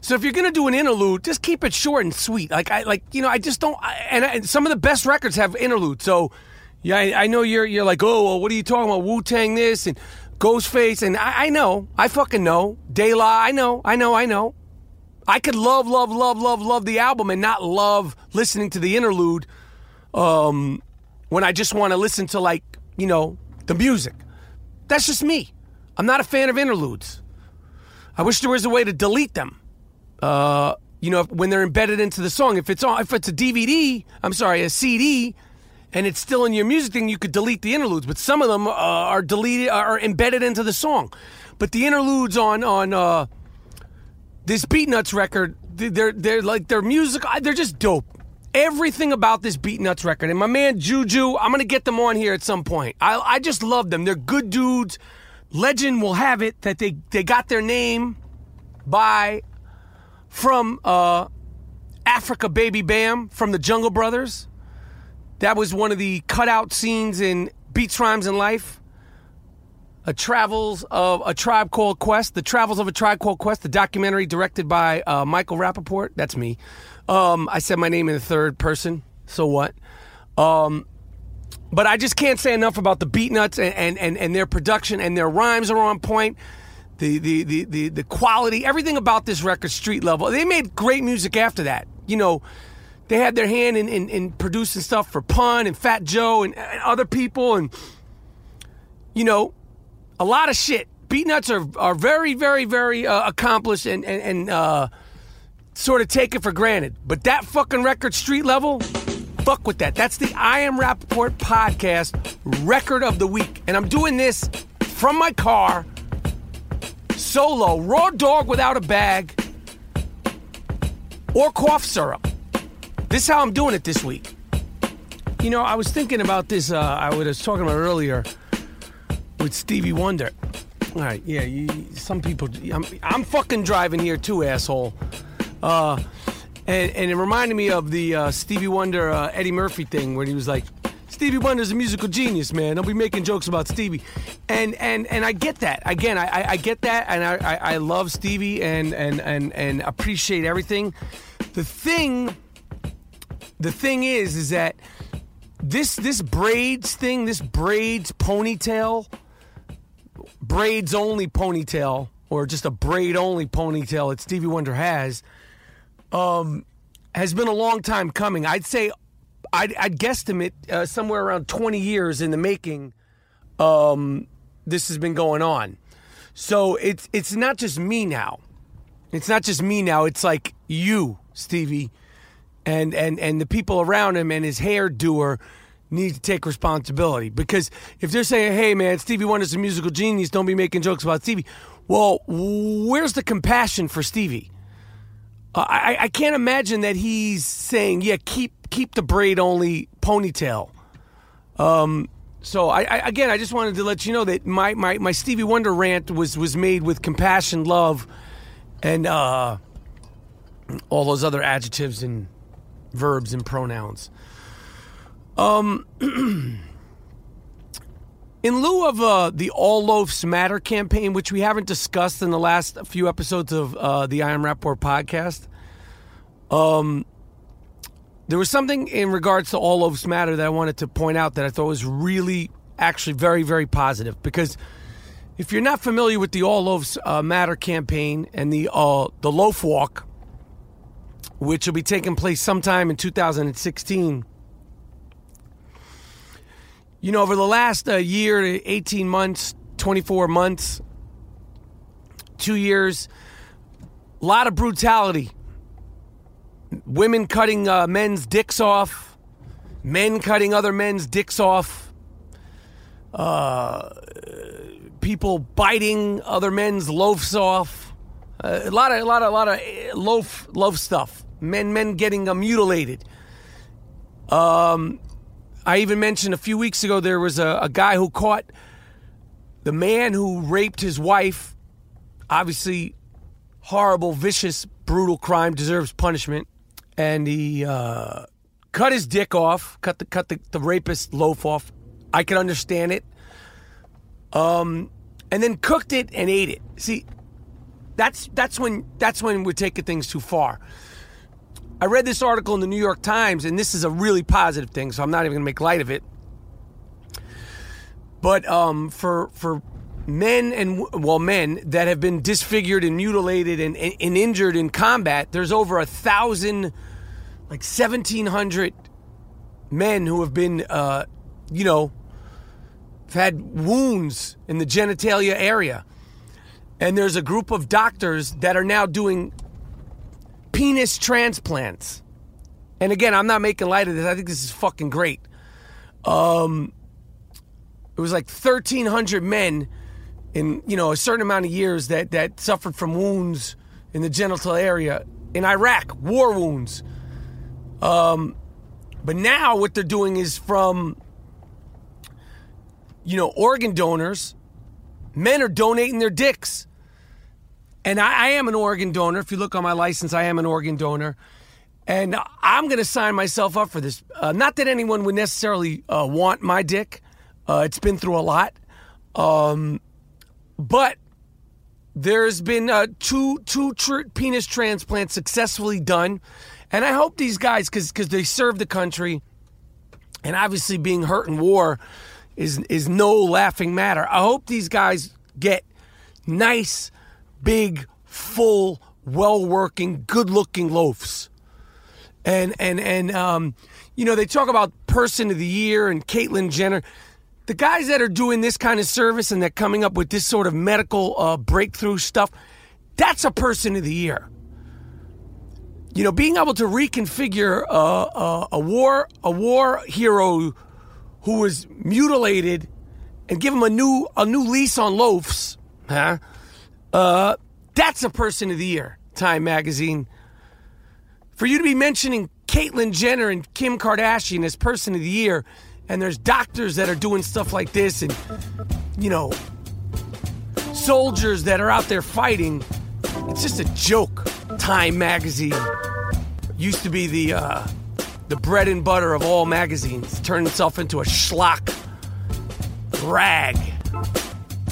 So if you're gonna do an interlude, just keep it short and sweet. Like I like you know I just don't. I, and, I, and some of the best records have interludes. So yeah, I, I know you're you're like oh well, what are you talking about Wu Tang this and Ghostface and I, I know I fucking know De La I know I know I know. I could love love love love love the album and not love listening to the interlude. Um, when I just want to listen to like you know the music. That's just me. I'm not a fan of interludes. I wish there was a way to delete them. Uh, you know, when they're embedded into the song. If it's on, if it's a DVD, I'm sorry, a CD, and it's still in your music thing, you could delete the interludes. But some of them uh, are deleted, are embedded into the song. But the interludes on on uh, this Beatnuts record, they're they're like their music, they're just dope. Everything about this Beatnuts record, and my man Juju, I'm gonna get them on here at some point. I I just love them. They're good dudes. Legend will have it that they they got their name by from uh, Afrika Baby Bam from the Jungle Brothers. That was one of the cutout scenes in Beats, Rhymes, and Life. A Travels of a Tribe Called Quest, The Travels of a Tribe Called Quest, the documentary directed by uh, Michael Rapaport. That's me. Um, I said my name in the third person. So what? Um, but I just can't say enough about the Beatnuts and, and, and, and their production and their rhymes are on point. The, the, the, the, the quality, everything about this record, street level. They made great music after that. You know, they had their hand in, in, in producing stuff for Pun and Fat Joe and, and other people. And, you know, a lot of shit. Beatnuts are, are very, very, very uh, accomplished and, and, and uh, sort of take it for granted. But that fucking record, street level, fuck with that. That's the I Am Rapaport podcast record of the week. And I'm doing this from my car, solo, raw dog without a bag, or cough syrup. This is how I'm doing it this week. You know, I was thinking about this, uh, I was talking about earlier with Stevie Wonder. All right, yeah, you, some people, I'm, I'm fucking driving here too, asshole. Uh, and, and it reminded me of the uh, Stevie Wonder uh, Eddie Murphy thing where he was like, Stevie Wonder's a musical genius, man. Don't be making jokes about Stevie. And and and I get that. Again, I, I, I get that, and I, I, I love Stevie and, and and and appreciate everything. The thing, the thing is, is that this this braids thing, this braids ponytail, braids only ponytail, or just a braid only ponytail that Stevie Wonder has, um, has been a long time coming. I'd say, I'd, I'd guesstimate uh, somewhere around 20 years in the making. Um, this has been going on, so it's it's not just me now. It's not just me now. It's like you, Stevie, and and and the people around him and his hair doer need to take responsibility because if they're saying, "Hey, man, Stevie Wonder's a musical genius," don't be making jokes about Stevie. Well, where's the compassion for Stevie? Uh, I, I can't imagine that he's saying, "Yeah, keep keep the braid only ponytail." Um, so I, I again, I just wanted to let you know that my, my, my Stevie Wonder rant was was made with compassion, love, and uh, all those other adjectives and verbs and pronouns. Um, in lieu of uh, the All Loafs Matter campaign, which we haven't discussed in the last few episodes of uh, the I Am Rapaport podcast, um, there was something in regards to All Loafs Matter that I wanted to point out that I thought was really, actually, very, very positive. Because if you're not familiar with the All Loafs uh, Matter campaign and the uh, the Loaf Walk, which will be taking place sometime in 2016 you know, over the last uh, year 18 months, 24 months, two years, a lot of brutality. Women cutting uh, men's dicks off, men cutting other men's dicks off, uh, people biting other men's loafs off. Uh, a lot of, a lot of, a lot of uh, loaf, loaf stuff. Men, men getting uh, mutilated. Um, I even mentioned a few weeks ago there was a, a guy who caught the man who raped his wife. Obviously, horrible, vicious, brutal crime deserves punishment, and he uh, cut his dick off, cut the cut the, the rapist loaf off. I can understand it. Um, and then cooked it and ate it. See, that's that's when that's when we're taking things too far. I read this article in the New York Times, and this is a really positive thing, so I'm not even going to make light of it. But um, for for men and well men that have been disfigured and mutilated and, and, and injured in combat, there's over a thousand, like 1,700 men who have been, uh, you know, had wounds in the genitalia area. And there's a group of doctors that are now doing penis transplants. And again, I'm not making light of this. I think this is fucking great. Um, it was like 1,300 men in you know a certain amount of years that that suffered from wounds in the genital area in Iraq, war wounds. Um, but now what they're doing is from you know organ donors. Men are donating their dicks. And I, I, am an organ donor. If you look on my license, I am an organ donor. And I'm going to sign myself up for this. Uh, not that anyone would necessarily uh, want my dick, uh, it's been through a lot. Um, but there's been uh, two, two tr- penis transplants successfully done. And I hope these guys, because they serve the country, and obviously being hurt in war is, is no laughing matter. I hope these guys get nice big, full, well-working, good-looking loafs. And and and um, you know they talk about person of the year and Caitlyn Jenner. The guys that are doing this kind of service and they're coming up with this sort of medical uh, breakthrough stuff, that's a person of the year. You know, being able to reconfigure a war a war hero who was mutilated and give him a new a new lease on loafs, huh? Uh, that's a person of the year, Time Magazine. For you to be mentioning Caitlyn Jenner and Kim Kardashian as person of the year, and there's doctors that are doing stuff like this, and, you know, soldiers that are out there fighting, it's just a joke. Time Magazine used to be the, uh, the bread and butter of all magazines, turned itself into a schlock rag.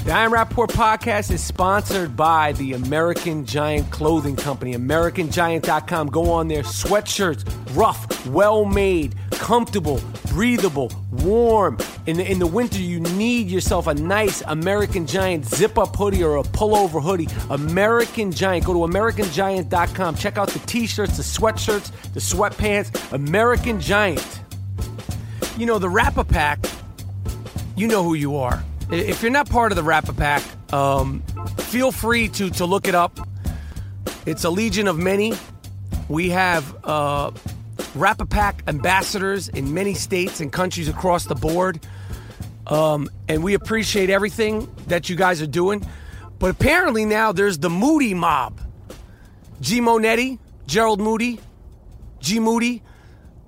The I Am Rapaport podcast is sponsored by the American Giant Clothing Company, AmericanGiant.com. Go on there. Sweatshirts, rough, well made, comfortable, breathable, warm. In the, in the winter, you need yourself a nice American Giant zip up hoodie or a pullover hoodie. American Giant. Go to AmericanGiant.com. Check out the t shirts, the sweatshirts, the sweatpants. American Giant. You know, the Rapper Pack, you know who you are. If you're not part of the Rapper Pack, um, feel free to, to look it up. It's a legion of many. We have uh, Rapper Pack ambassadors in many states and countries across the board. Um, and we appreciate everything that you guys are doing. But apparently now there's the Moody Mob. G Monetti, Gerald Moody, G Moody,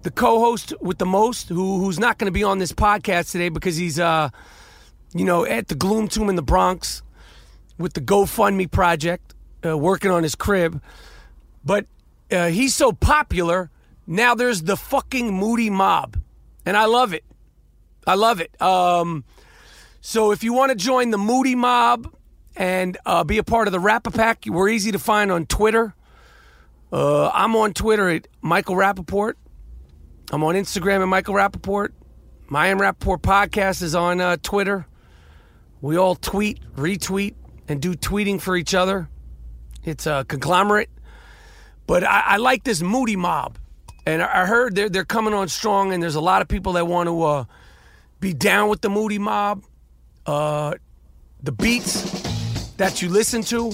the co-host with the most, who who's not going to be on this podcast today because he's uh, you know, at the Gloom Tomb in the Bronx with the GoFundMe project, uh, working on his crib. But uh, he's so popular now. There's the fucking Moody Mob, and I love it. I love it. Um, so if you want to join the Moody Mob and uh, be a part of the Rapper Pack, we're easy to find on Twitter. Uh, I'm on Twitter at Michael Rapaport. I'm on Instagram at Michael Rapaport. My M Rapaport podcast is on uh, Twitter. We all tweet, retweet, and do tweeting for each other. It's a conglomerate. But I, I like this Moody Mob. And I I heard they're, they're coming on strong, and there's a lot of people that want to uh, be down with the Moody Mob. Uh, the beats that you listen to,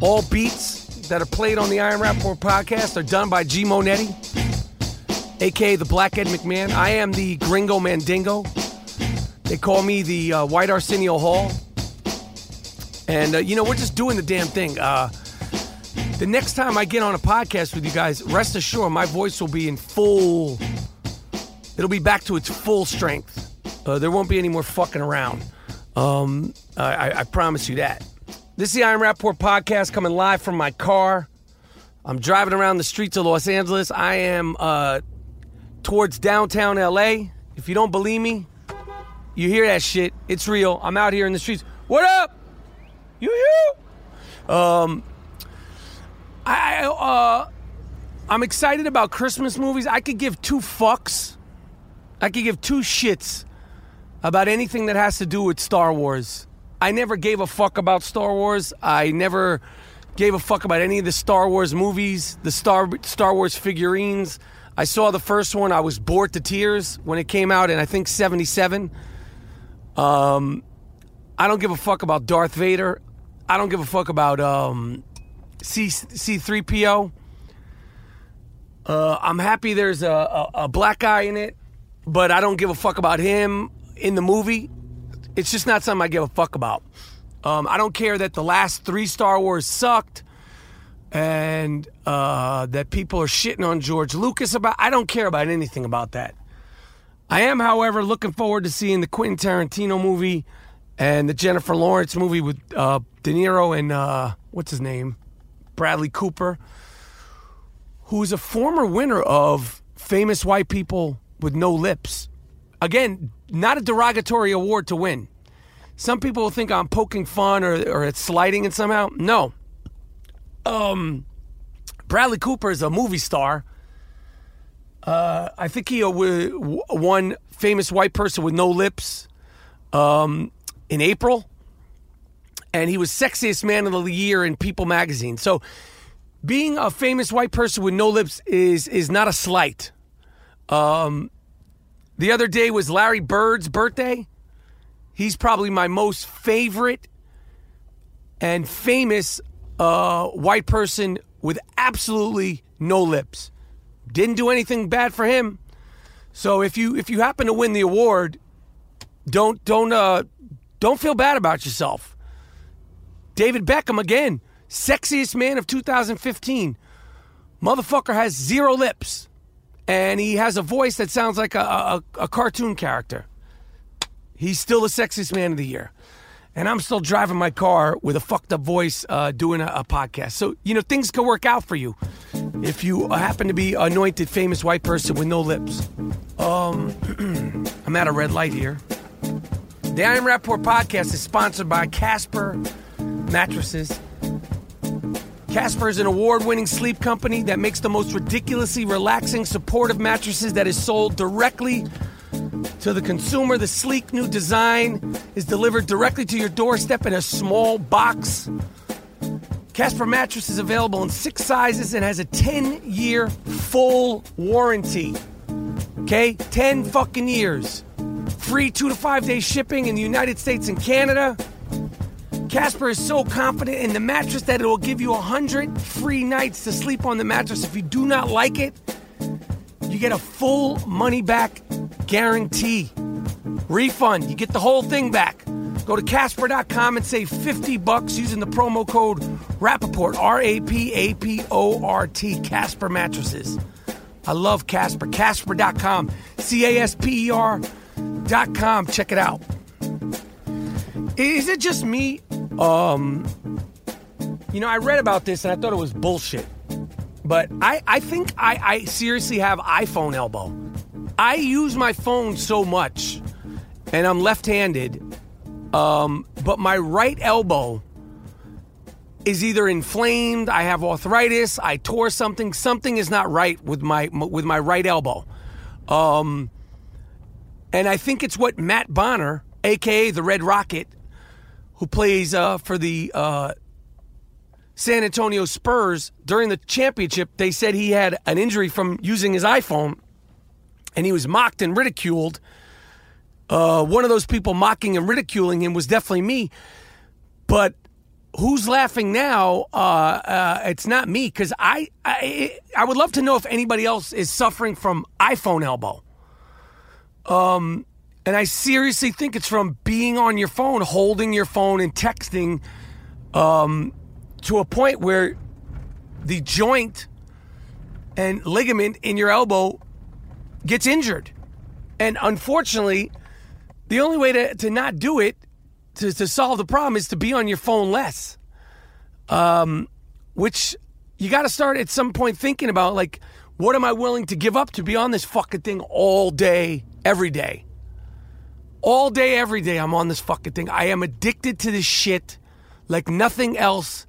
all beats that are played on the I Am Rapaport podcast are done by G Monetti, aka the Black Ed McMahon. I am the Gringo Mandingo. They call me the uh, White Arsenio Hall. And, uh, you know, we're just doing the damn thing. Uh, the next time I get on a podcast with you guys, rest assured my voice will be in full, it'll be back to its full strength. Uh, there won't be any more fucking around. Um, I, I, promise you that. This is the I Am Rapaport podcast coming live from my car. I'm driving around the streets of Los Angeles. I am uh, towards downtown LA. If you don't believe me, you hear that shit. It's real. I'm out here in the streets. What up? You you? Um, I uh, I'm excited about Christmas movies. I could give two fucks. I could give two shits about anything that has to do with Star Wars. I never gave a fuck about Star Wars. I never gave a fuck about any of the Star Wars movies, the Star Star Wars figurines. I saw the first one. I was bored to tears when it came out in I think 77. Um I don't give a fuck about Darth Vader. I don't give a fuck about um C C3PO. Uh, I'm happy there's a, a, a black guy in it, but I don't give a fuck about him in the movie. It's just not something I give a fuck about. Um, I don't care that the last three Star Wars sucked and uh, that people are shitting on George Lucas about. I don't care about anything about that. I am, however, looking forward to seeing the Quentin Tarantino movie and the Jennifer Lawrence movie with uh, De Niro and uh, what's his name, Bradley Cooper, who is a former winner of Famous White People with No Lips. Again, not a derogatory award to win. Some people will think I'm poking fun or, or it's slighting it somehow. No. Um, Bradley Cooper is a movie star. Uh, I think he uh, won Famous White Person with No Lips um, in April. And he was Sexiest Man of the Year in People magazine. So being a famous white person with no lips is is not a slight. Um, the other day was Larry Bird's birthday. He's probably my most favorite and famous uh, white person with absolutely no lips. Didn't do anything bad for him. So if you if you happen to win the award, don't don't uh, don't feel bad about yourself. David Beckham again, sexiest man of 2015. Motherfucker has zero lips, and he has a voice that sounds like a, a, a cartoon character. He's still the sexiest man of the year. And I'm still driving my car with a fucked up voice uh, doing a, a podcast. So, you know, things can work out for you if you happen to be anointed famous white person with no lips. Um, I'm at a red light here. The I Am Rapaport podcast is sponsored by Casper Mattresses. Casper is an award winning sleep company that makes the most ridiculously relaxing, supportive mattresses that is sold directly to the consumer. The sleek new design is delivered directly to your doorstep in a small box. Casper mattress is available in six sizes and has a 10 year full warranty. Okay? 10 fucking years. Free two to five day shipping in the United States and Canada. Casper is so confident in the mattress that it will give you 100 free nights to sleep on the mattress. If you do not like it, you get a full money back guarantee. Refund. You get the whole thing back. Go to Casper.com and save 50 bucks using the promo code Rapaport, R A P A P O R T, Casper Mattresses. I love Casper. Casper.com, C A S P E R.com. Check it out. Is it just me? Um, you know, I read about this and I thought it was bullshit. But I, I think I, I seriously have iPhone elbow. I use my phone so much, and I'm left handed, um, but my right elbow is either inflamed, I have arthritis, I tore something, something is not right with my with my right elbow. Um, and I think it's what Matt Bonner, aka the Red Rocket, who plays uh, for the uh, San Antonio Spurs during the championship, they said he had an injury from using his iPhone and he was mocked and ridiculed. Uh, one of those people mocking and ridiculing him was definitely me. But who's laughing now? Uh, uh, it's not me because I, I I would love to know if anybody else is suffering from iPhone elbow. Um, and I seriously think it's from being on your phone, holding your phone, and texting, um, to a point where the joint and ligament in your elbow gets injured. And unfortunately, the only way to, to not do it, to, to solve the problem, is to be on your phone less. Um, which you got to start at some point thinking about like, what am I willing to give up to be on this fucking thing all day, every day? All day, every day, I'm on this fucking thing. I am addicted to this shit like nothing else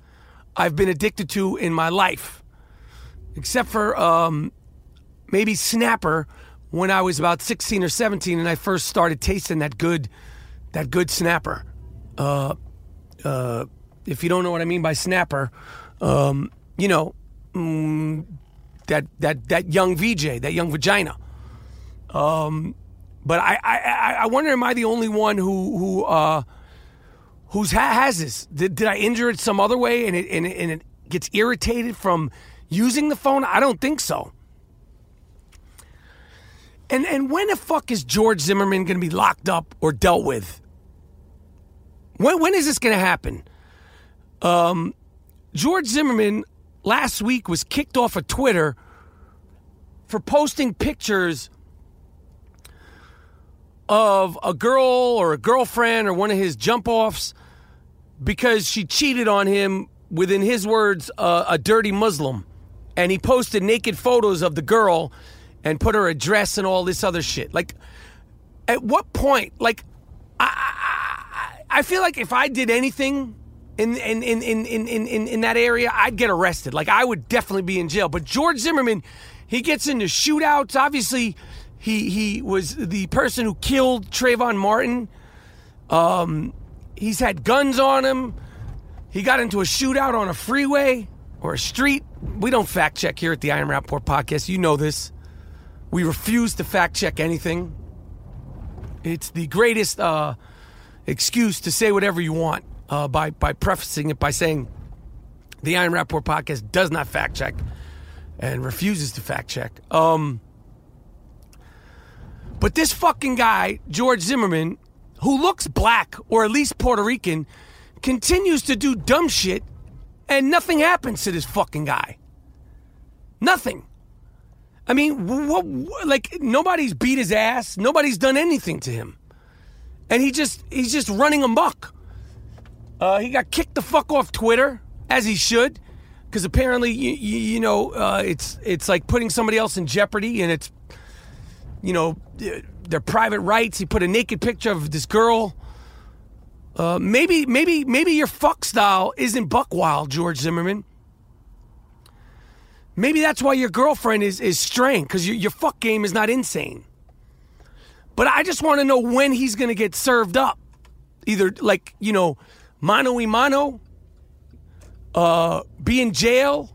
I've been addicted to in my life, except for um, maybe Snapper when I was about 16 or 17 and I first started tasting that good, that good Snapper. Uh, uh, if you don't know what I mean by Snapper, um, you know, mm, that that that young VJ, that young vagina. Um, but I, I I wonder, am I the only one who who uh, who's ha- has this? Did, did I injure it some other way, and it, and it and it gets irritated from using the phone? I don't think so. And and when the fuck is George Zimmerman going to be locked up or dealt with? When when is this going to happen? Um, George Zimmerman last week was kicked off of Twitter for posting pictures of a girl or a girlfriend or one of his jump offs because she cheated on him, within his words, uh, a dirty Muslim. And he posted naked photos of the girl and put her address and all this other shit. Like, at what point, like, I, I, I feel like if I did anything in in, in, in, in, in, in that area, I'd get arrested. Like, I would definitely be in jail. But George Zimmerman, he gets into shootouts. Obviously, he he was the person who killed Trayvon Martin. Um, he's had guns on him. He got into a shootout on a freeway or a street. We don't fact check here at the I Am Rapaport podcast. You know this. We refuse to fact check anything. It's the greatest uh, excuse to say whatever you want uh, by by prefacing it by saying the I Am Rapaport podcast does not fact check and refuses to fact check. Um, but this fucking guy, George Zimmerman, who looks black or at least Puerto Rican, continues to do dumb shit and nothing happens to this fucking guy. Nothing. I mean, what, what, like nobody's beat his ass, nobody's done anything to him. And he just he's just running amok. Uh, he got kicked the fuck off Twitter as he should because apparently you, you, you know uh, it's it's like putting somebody else in jeopardy and it's you know, their private rights. He put a naked picture of this girl. Uh, maybe, maybe, maybe your fuck style isn't buck wild, George Zimmerman. Maybe that's why your girlfriend is is strained because your, your fuck game is not insane. But I just want to know when he's going to get served up. Either like you know, mano y mano, uh, be in jail.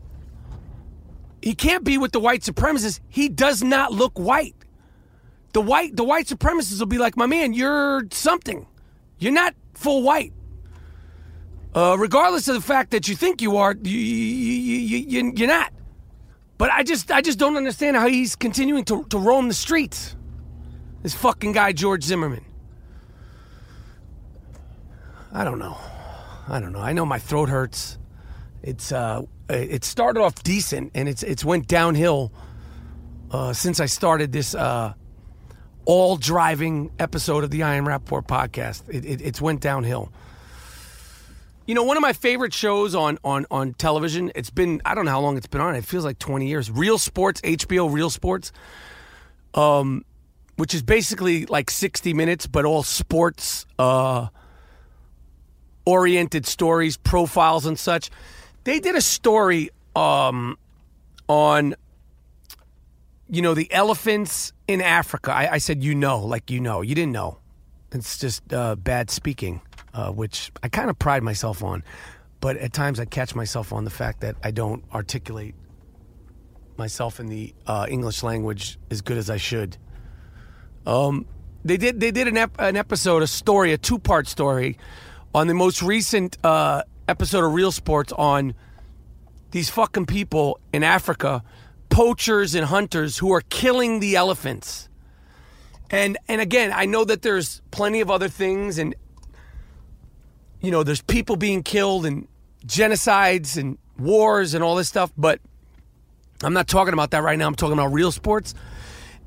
He can't be with the white supremacists. He does not look white the white the white supremacists will be like, my man, you're something. You're not full white. Uh, regardless of the fact that you think you are, you, you, you, you're not. But I just I just don't understand how he's continuing to, to roam the streets. This fucking guy, George Zimmerman. I don't know. I don't know. I know my throat hurts. It's uh, it started off decent and it's it's went downhill uh, since I started this uh, all driving episode of the I Rapaport podcast. It, it, it's went downhill. You know, one of my favorite shows on, on, on television, it's been, I don't know how long it's been on. It feels like 20 years. Real Sports, HBO Real Sports, um, which is basically like 60 minutes, but all sports uh, oriented stories, profiles, and such. They did a story um, on, you know, the elephants in Africa. I, I said, you know, like you know. You didn't know. It's just uh, bad speaking uh, which I kind of pride myself on. But at times I catch myself on the fact that I don't articulate myself in the uh, English language as good as I should. Um, they did they did an, ep- an episode, a story, a two part story on the most recent uh, episode of Real Sports on these fucking people in Africa, poachers and hunters who are killing the elephants. And and again, I know that there's plenty of other things and you know, there's people being killed and genocides and wars and all this stuff, but I'm not talking about that right now. I'm talking about real sports.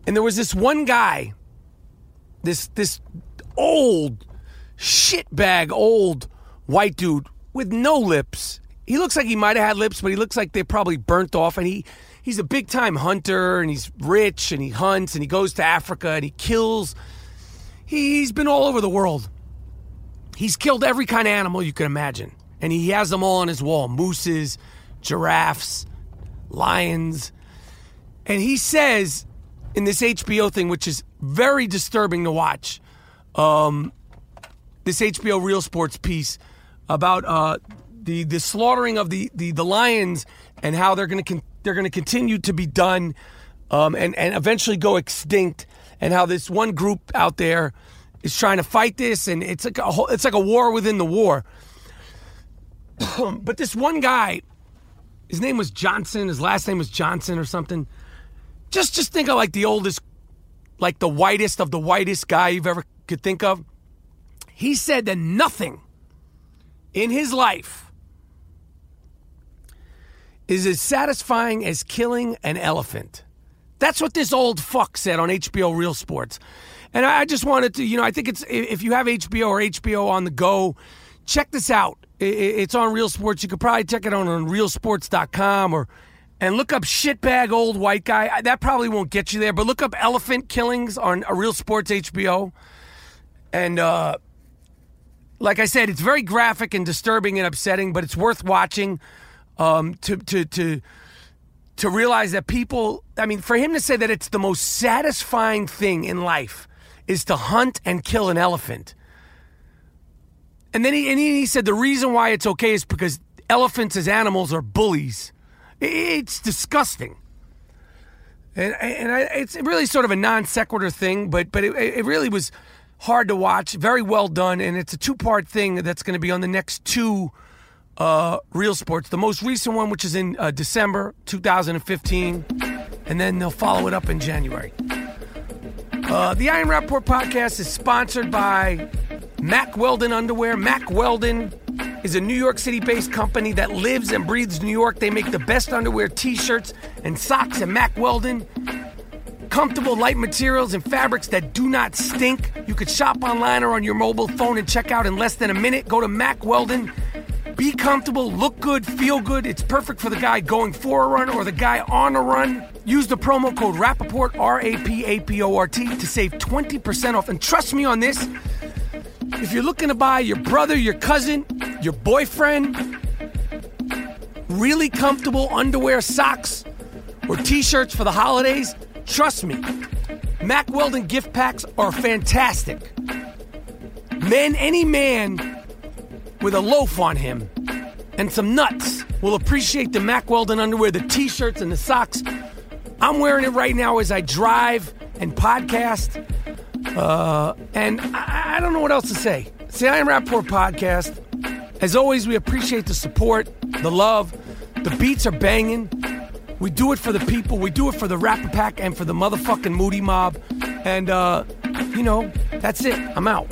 And there was this one guy, this this old shitbag old white dude with no lips. He looks like he might have had lips, but he looks like they're probably burnt off. And he he's a big time hunter and he's rich and he hunts and he goes to Africa and he kills. He's been all over the world. He's killed every kind of animal you can imagine, and he has them all on his wall mooses, giraffes, lions. And he says in this HBO thing, which is very disturbing to watch, um, this HBO Real Sports piece about uh, the the slaughtering of the, the, the lions and how they're going to con- they're going to continue to be done um, and and eventually go extinct, and how this one group out there is trying to fight this, and it's like a whole, it's like a war within the war. but this one guy, his name was Johnson. His last name was Johnson or something. Just just think of like the oldest, like the whitest of the whitest guy you've ever could think of. He said that nothing in his life is as satisfying as killing an elephant. That's what this old fuck said on HBO Real Sports. And I just wanted to, you know, I think it's if you have HBO or HBO on the go, check this out. It's on Real Sports. You could probably check it out on realsports.com or and look up shitbag old white guy. That probably won't get you there, but look up elephant killings on a Real Sports HBO. And uh, like I said, it's very graphic and disturbing and upsetting, but it's worth watching um, to to to to realize that people. I mean, for him to say that it's the most satisfying thing in life is to hunt and kill an elephant. And then he, and he said the reason why it's okay is because elephants as animals are bullies. It's disgusting. And, and I, it's really sort of a non sequitur thing, but, but it, it really was hard to watch, very well done, and it's a two part thing that's going to be on the next two uh, Real Sports. The most recent one, which is in uh, December 2015, and then they'll follow it up in January. Uh, the I Am Rapaport podcast is sponsored by Mack Weldon Underwear. Mack Weldon is a New York City based company that lives and breathes New York. They make the best underwear, t shirts, and socks at Mack Weldon. Comfortable, light materials and fabrics that do not stink. You could shop online or on your mobile phone and check out in less than a minute. Go to Mack Weldon. Be comfortable, look good, feel good. It's perfect for the guy going for a run or the guy on a run. Use the promo code Rapaport, R A P A P O R T, to save 20% off. And trust me on this if you're looking to buy your brother, your cousin, your boyfriend, really comfortable underwear, socks, or t shirts for the holidays, trust me, Mack Weldon gift packs are fantastic. Man, any man with a loaf on him and some nuts will appreciate the Mack Weldon underwear, the t shirts, and the socks. I'm wearing it right now as I drive and podcast. Uh, and I, I, don't know what else to say. It's the I Am Rapaport podcast. As always, we appreciate the support, the love. The beats are banging. We do it for the people. We do it for the Rapper Pack and for the motherfucking Moody Mob. And, uh, you know, that's it. I'm out.